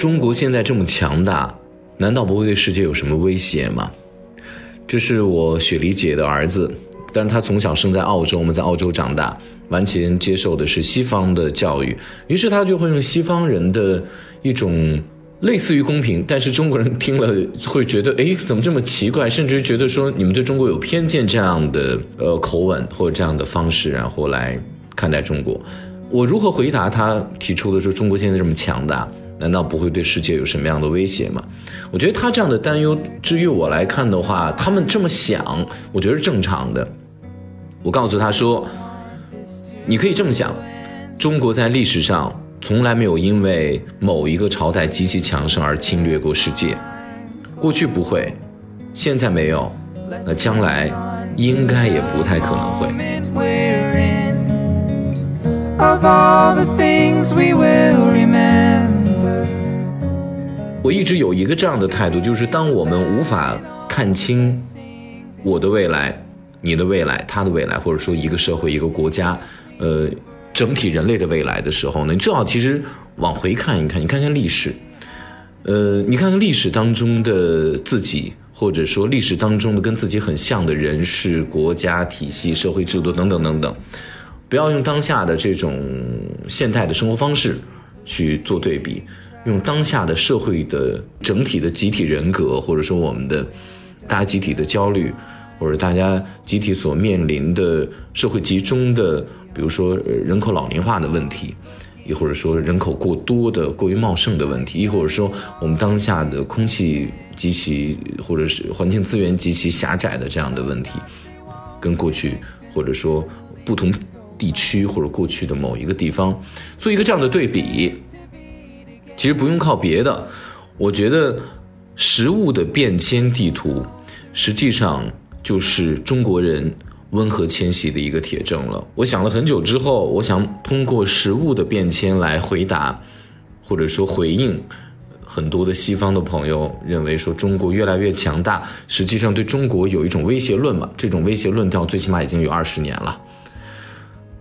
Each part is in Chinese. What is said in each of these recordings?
中国现在这么强大，难道不会对世界有什么威胁吗？这是我雪梨姐的儿子，但是他从小生在澳洲，我们在澳洲长大，完全接受的是西方的教育，于是他就会用西方人的一种类似于公平，但是中国人听了会觉得，哎，怎么这么奇怪，甚至于觉得说你们对中国有偏见这样的呃口吻或者这样的方式，然后来看待中国。我如何回答他提出的说中国现在这么强大？难道不会对世界有什么样的威胁吗？我觉得他这样的担忧，至于我来看的话，他们这么想，我觉得是正常的。我告诉他说，你可以这么想，中国在历史上从来没有因为某一个朝代极其强盛而侵略过世界，过去不会，现在没有，那将来应该也不太可能会。我一直有一个这样的态度，就是当我们无法看清我的未来、你的未来、他的未来，或者说一个社会、一个国家，呃，整体人类的未来的时候呢，你最好其实往回看一看，你看看历史，呃，你看看历史当中的自己，或者说历史当中的跟自己很像的人事、国家体系、社会制度等等等等，不要用当下的这种现代的生活方式去做对比。用当下的社会的整体的集体人格，或者说我们的大家集体的焦虑，或者大家集体所面临的社会集中的，比如说人口老龄化的问题，亦或者说人口过多的过于茂盛的问题，亦或者说我们当下的空气极其或者是环境资源极其狭窄的这样的问题，跟过去或者说不同地区或者过去的某一个地方做一个这样的对比。其实不用靠别的，我觉得食物的变迁地图，实际上就是中国人温和迁徙的一个铁证了。我想了很久之后，我想通过食物的变迁来回答，或者说回应很多的西方的朋友认为说中国越来越强大，实际上对中国有一种威胁论嘛。这种威胁论调最起码已经有二十年了。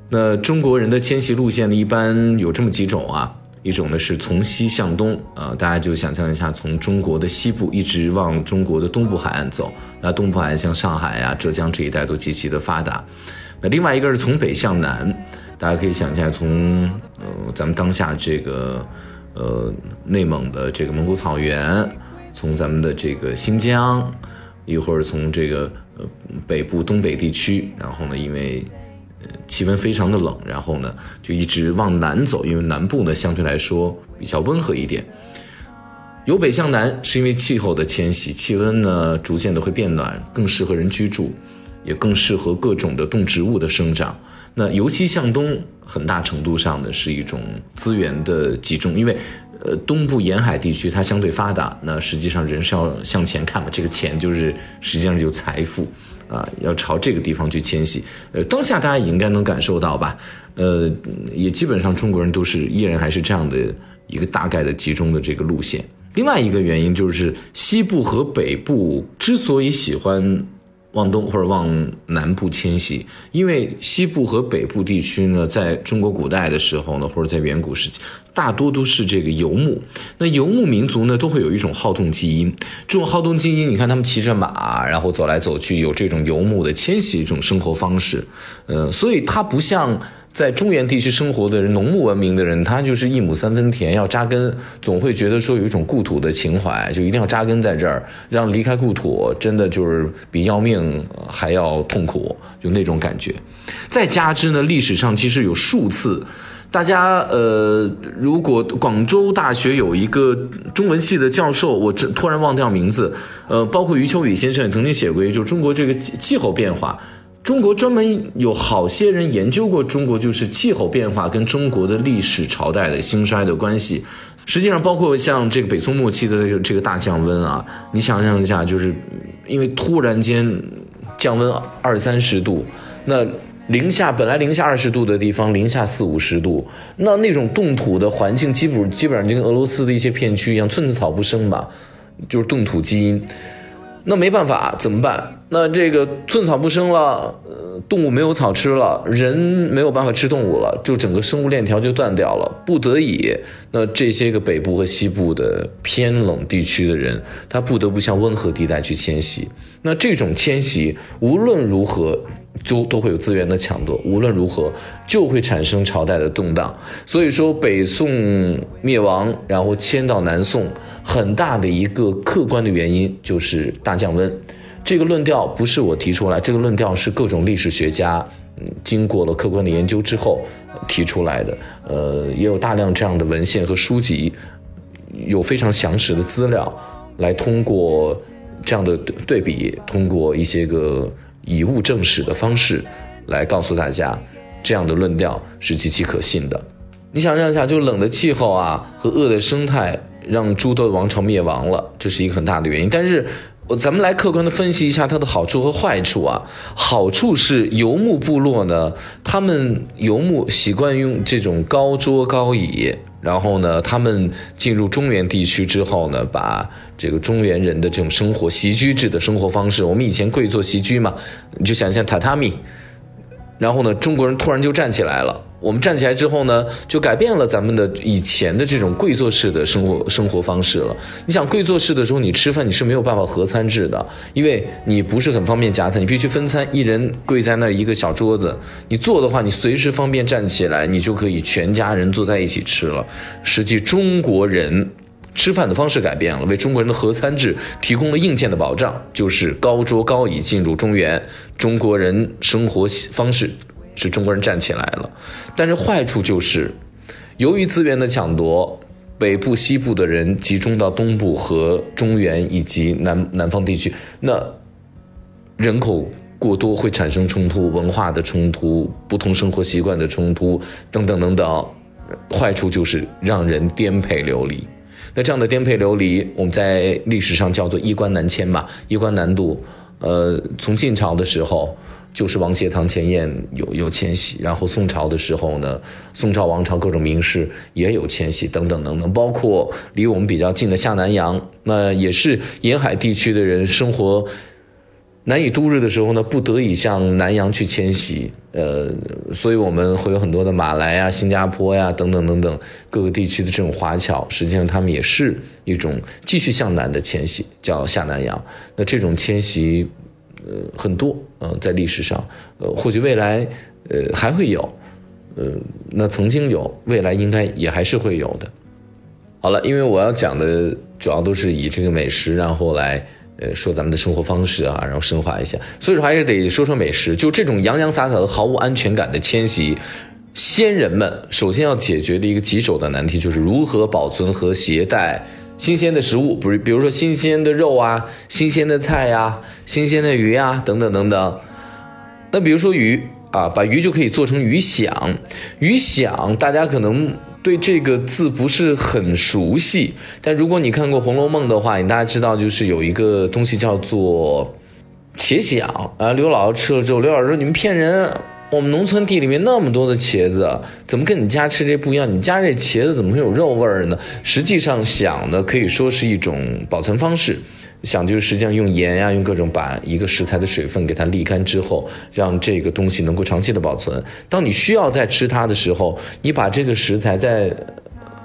那中国人的迁徙路线呢，一般有这么几种啊。一种呢是从西向东，呃，大家就想象一下，从中国的西部一直往中国的东部海岸走，那东部海岸像上海呀、浙江这一带都极其的发达。那另外一个是从北向南，大家可以想象，从呃咱们当下这个呃内蒙的这个蒙古草原，从咱们的这个新疆，一会儿从这个呃北部东北地区，然后呢，因为。气温非常的冷，然后呢，就一直往南走，因为南部呢相对来说比较温和一点。由北向南是因为气候的迁徙，气温呢逐渐的会变暖，更适合人居住，也更适合各种的动植物的生长。那由西向东，很大程度上呢是一种资源的集中，因为呃东部沿海地区它相对发达，那实际上人是要向前看嘛，这个钱就是实际上就财富。啊，要朝这个地方去迁徙。呃，当下大家也应该能感受到吧？呃，也基本上中国人都是依然还是这样的一个大概的集中的这个路线。另外一个原因就是西部和北部之所以喜欢。往东或者往南部迁徙，因为西部和北部地区呢，在中国古代的时候呢，或者在远古时期，大多都是这个游牧。那游牧民族呢，都会有一种好动基因。这种好动基因，你看他们骑着马，然后走来走去，有这种游牧的迁徙一种生活方式。呃，所以它不像。在中原地区生活的人，农牧文明的人，他就是一亩三分田，要扎根，总会觉得说有一种故土的情怀，就一定要扎根在这儿，让离开故土真的就是比要命还要痛苦，就那种感觉。再加之呢，历史上其实有数次，大家呃，如果广州大学有一个中文系的教授，我这突然忘掉名字，呃，包括余秋雨先生也曾经写过，就中国这个气候变化。中国专门有好些人研究过中国，就是气候变化跟中国的历史朝代的兴衰的关系。实际上，包括像这个北宋末期的这个大降温啊，你想象一下，就是因为突然间降温二三十度，那零下本来零下二十度的地方，零下四五十度，那那种冻土的环境，基本基本上就跟俄罗斯的一些片区一样，寸草不生吧，就是冻土基因。那没办法，怎么办？那这个寸草不生了，呃，动物没有草吃了，人没有办法吃动物了，就整个生物链条就断掉了。不得已，那这些个北部和西部的偏冷地区的人，他不得不向温和地带去迁徙。那这种迁徙无论如何都都会有资源的抢夺，无论如何就会产生朝代的动荡。所以说，北宋灭亡，然后迁到南宋，很大的一个客观的原因就是大降温。这个论调不是我提出来，这个论调是各种历史学家，嗯，经过了客观的研究之后提出来的。呃，也有大量这样的文献和书籍，有非常详实的资料，来通过这样的对比，通过一些个以物证史的方式，来告诉大家，这样的论调是极其可信的。你想象一下，就冷的气候啊和恶的生态，让诸多的王朝灭亡了，这是一个很大的原因。但是。咱们来客观的分析一下它的好处和坏处啊。好处是游牧部落呢，他们游牧习惯用这种高桌高椅，然后呢，他们进入中原地区之后呢，把这个中原人的这种生活席居制的生活方式，我们以前跪坐席居嘛，你就想象榻榻米，然后呢，中国人突然就站起来了。我们站起来之后呢，就改变了咱们的以前的这种跪坐式的生活生活方式了。你想跪坐式的时候，你吃饭你是没有办法合餐制的，因为你不是很方便夹菜，你必须分餐，一人跪在那一个小桌子。你坐的话，你随时方便站起来，你就可以全家人坐在一起吃了。实际中国人吃饭的方式改变了，为中国人的合餐制提供了硬件的保障，就是高桌高椅进入中原，中国人生活方式。是中国人站起来了，但是坏处就是，由于资源的抢夺，北部、西部的人集中到东部和中原以及南南方地区，那人口过多会产生冲突，文化的冲突、不同生活习惯的冲突等等等等。坏处就是让人颠沛流离。那这样的颠沛流离，我们在历史上叫做衣冠南迁嘛，衣冠南渡。呃，从晋朝的时候。就是王谢堂前燕有有迁徙，然后宋朝的时候呢，宋朝王朝各种名士也有迁徙等等等等，包括离我们比较近的下南洋，那也是沿海地区的人生活难以度日的时候呢，不得已向南洋去迁徙。呃，所以我们会有很多的马来呀、新加坡呀等等等等各个地区的这种华侨，实际上他们也是一种继续向南的迁徙，叫下南洋。那这种迁徙。呃，很多，呃，在历史上，呃，或许未来，呃，还会有，呃，那曾经有，未来应该也还是会有的。好了，因为我要讲的主要都是以这个美食，然后来，呃，说咱们的生活方式啊，然后升华一下，所以说还是得说说美食。就这种洋洋洒洒的、毫无安全感的迁徙，先人们首先要解决的一个棘手的难题，就是如何保存和携带。新鲜的食物，不是，比如说新鲜的肉啊，新鲜的菜呀，新鲜的鱼啊，等等等等。那比如说鱼啊，把鱼就可以做成鱼响。鱼响，大家可能对这个字不是很熟悉，但如果你看过《红楼梦》的话，你大家知道就是有一个东西叫做茄响啊。刘姥姥吃了之后，刘姥姥说：“你们骗人。”我们农村地里面那么多的茄子，怎么跟你家吃这不一样？你家这茄子怎么会有肉味儿呢？实际上想的可以说是一种保存方式，想就是实际上用盐呀，用各种把一个食材的水分给它沥干之后，让这个东西能够长期的保存。当你需要再吃它的时候，你把这个食材再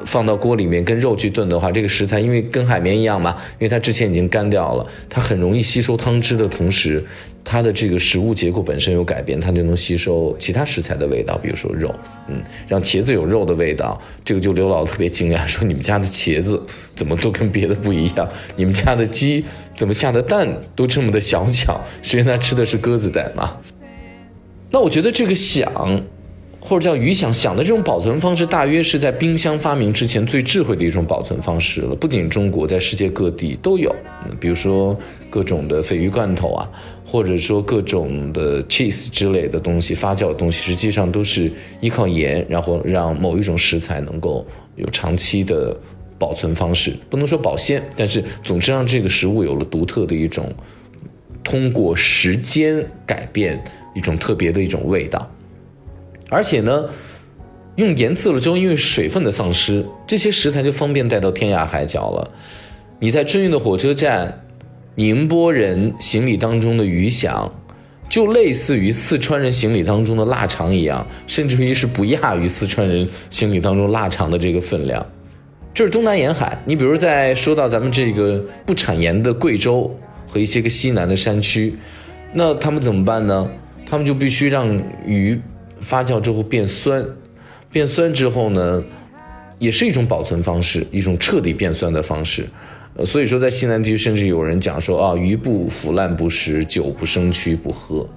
放到锅里面跟肉去炖的话，这个食材因为跟海绵一样嘛，因为它之前已经干掉了，它很容易吸收汤汁的同时。它的这个食物结构本身有改变，它就能吸收其他食材的味道，比如说肉，嗯，让茄子有肉的味道。这个就刘老特别惊讶，说你们家的茄子怎么都跟别的不一样？你们家的鸡怎么下的蛋都这么的小巧？是因为它吃的是鸽子蛋吗。那我觉得这个想，或者叫鱼想想的这种保存方式，大约是在冰箱发明之前最智慧的一种保存方式了。不仅中国，在世界各地都有，比如说各种的鲱鱼罐头啊。或者说各种的 cheese 之类的东西，发酵的东西，实际上都是依靠盐，然后让某一种食材能够有长期的保存方式，不能说保鲜，但是总之让这个食物有了独特的一种通过时间改变一种特别的一种味道。而且呢，用盐渍了之后，因为水分的丧失，这些食材就方便带到天涯海角了。你在春运的火车站。宁波人行李当中的鱼翔，就类似于四川人行李当中的腊肠一样，甚至于是不亚于四川人行李当中腊肠的这个分量。这是东南沿海，你比如在说到咱们这个不产盐的贵州和一些个西南的山区，那他们怎么办呢？他们就必须让鱼发酵之后变酸，变酸之后呢，也是一种保存方式，一种彻底变酸的方式。呃，所以说在西南地区，甚至有人讲说啊，鱼不腐烂不食，酒不生蛆不喝。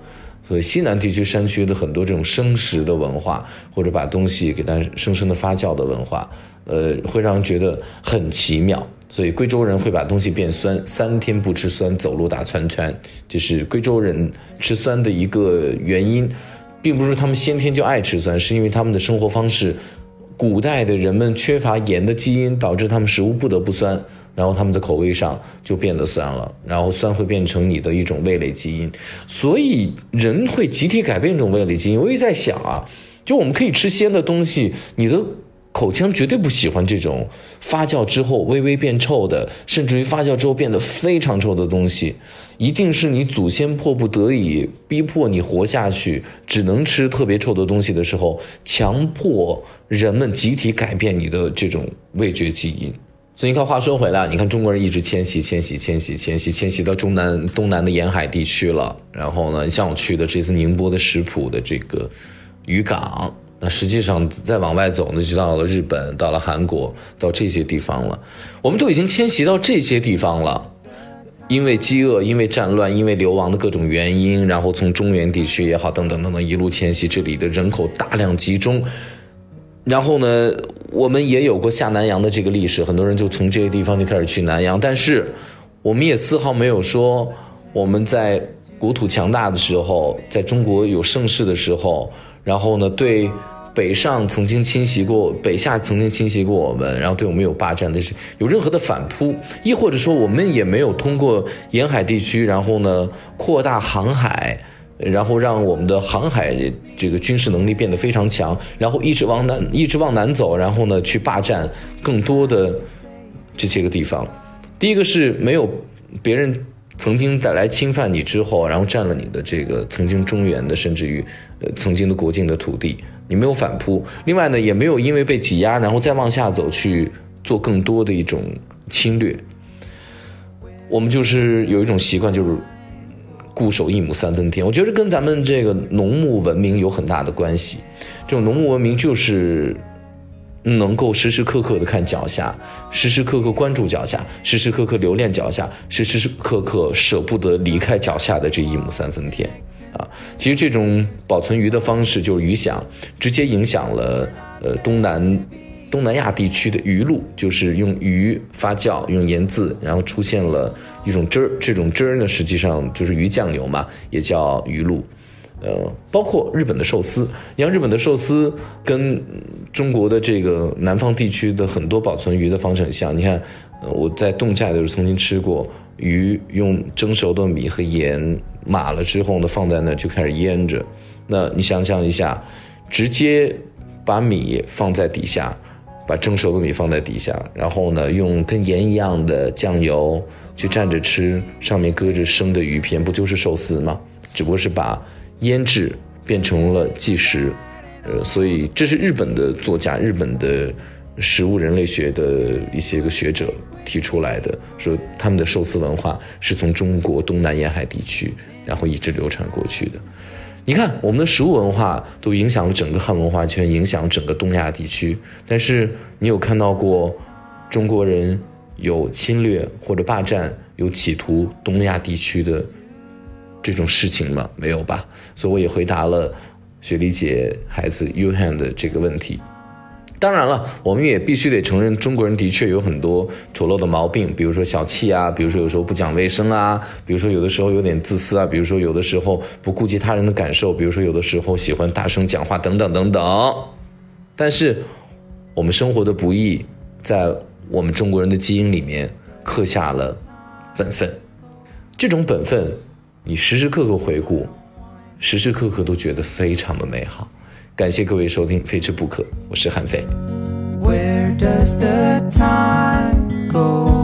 所以西南地区山区的很多这种生食的文化，或者把东西给它生生的发酵的文化，呃，会让人觉得很奇妙。所以贵州人会把东西变酸，三天不吃酸，走路打圈圈，这是贵州人吃酸的一个原因，并不是他们先天就爱吃酸，是因为他们的生活方式，古代的人们缺乏盐的基因，导致他们食物不得不酸。然后他们的口味上就变得酸了，然后酸会变成你的一种味蕾基因，所以人会集体改变这种味蕾基因。我一直在想啊，就我们可以吃鲜的东西，你的口腔绝对不喜欢这种发酵之后微微变臭的，甚至于发酵之后变得非常臭的东西，一定是你祖先迫不得已逼迫你活下去，只能吃特别臭的东西的时候，强迫人们集体改变你的这种味觉基因。所以你看，话说回来，你看中国人一直迁徙、迁徙、迁徙、迁徙、迁徙到中南、东南的沿海地区了。然后呢，像我去的这次宁波的石浦的这个渔港，那实际上再往外走呢，就到了日本、到了韩国、到这些地方了。我们都已经迁徙到这些地方了，因为饥饿、因为战乱、因为流亡的各种原因，然后从中原地区也好，等等等等，一路迁徙，这里的人口大量集中。然后呢，我们也有过下南洋的这个历史，很多人就从这些地方就开始去南洋。但是，我们也丝毫没有说我们在国土强大的时候，在中国有盛世的时候，然后呢，对北上曾经侵袭过，北下曾经侵袭过我们，然后对我们有霸占的是有任何的反扑，亦或者说我们也没有通过沿海地区，然后呢扩大航海。然后让我们的航海这个军事能力变得非常强，然后一直往南，一直往南走，然后呢去霸占更多的这些个地方。第一个是没有别人曾经带来侵犯你之后，然后占了你的这个曾经中原的甚至于呃曾经的国境的土地，你没有反扑。另外呢，也没有因为被挤压，然后再往下走去做更多的一种侵略。我们就是有一种习惯，就是。固守一亩三分田，我觉得跟咱们这个农牧文明有很大的关系。这种农牧文明就是能够时时刻刻的看脚下，时时刻刻关注脚下，时时刻刻留恋脚下，时时刻刻舍不得离开脚下的这一亩三分田啊。其实这种保存鱼的方式，就是鱼响，直接影响了呃东南。东南亚地区的鱼露，就是用鱼发酵，用盐渍，然后出现了一种汁儿。这种汁儿呢，实际上就是鱼酱油嘛，也叫鱼露。呃，包括日本的寿司，你像日本的寿司跟中国的这个南方地区的很多保存鱼的方式很像。你看，我在侗寨的时候曾经吃过鱼，用蒸熟的米和盐码了之后呢，放在那就开始腌着。那你想象一下，直接把米放在底下。把蒸熟的米放在底下，然后呢，用跟盐一样的酱油去蘸着吃，上面搁着生的鱼片，不就是寿司吗？只不过是把腌制变成了即食，呃，所以这是日本的作家、日本的食物人类学的一些个学者提出来的，说他们的寿司文化是从中国东南沿海地区，然后一直流传过去的。你看，我们的食物文化都影响了整个汉文化圈，影响整个东亚地区。但是，你有看到过中国人有侵略或者霸占、有企图东亚地区的这种事情吗？没有吧？所以，我也回答了雪莉姐孩子 Uhan 的这个问题。当然了，我们也必须得承认，中国人的确有很多丑陋的毛病，比如说小气啊，比如说有时候不讲卫生啊，比如说有的时候有点自私啊，比如说有的时候不顾及他人的感受，比如说有的时候喜欢大声讲话等等等等。但是，我们生活的不易，在我们中国人的基因里面刻下了本分。这种本分，你时时刻刻回顾，时时刻刻都觉得非常的美好。感谢各位收听《非吃不可》，我是韩非。Where does the time go?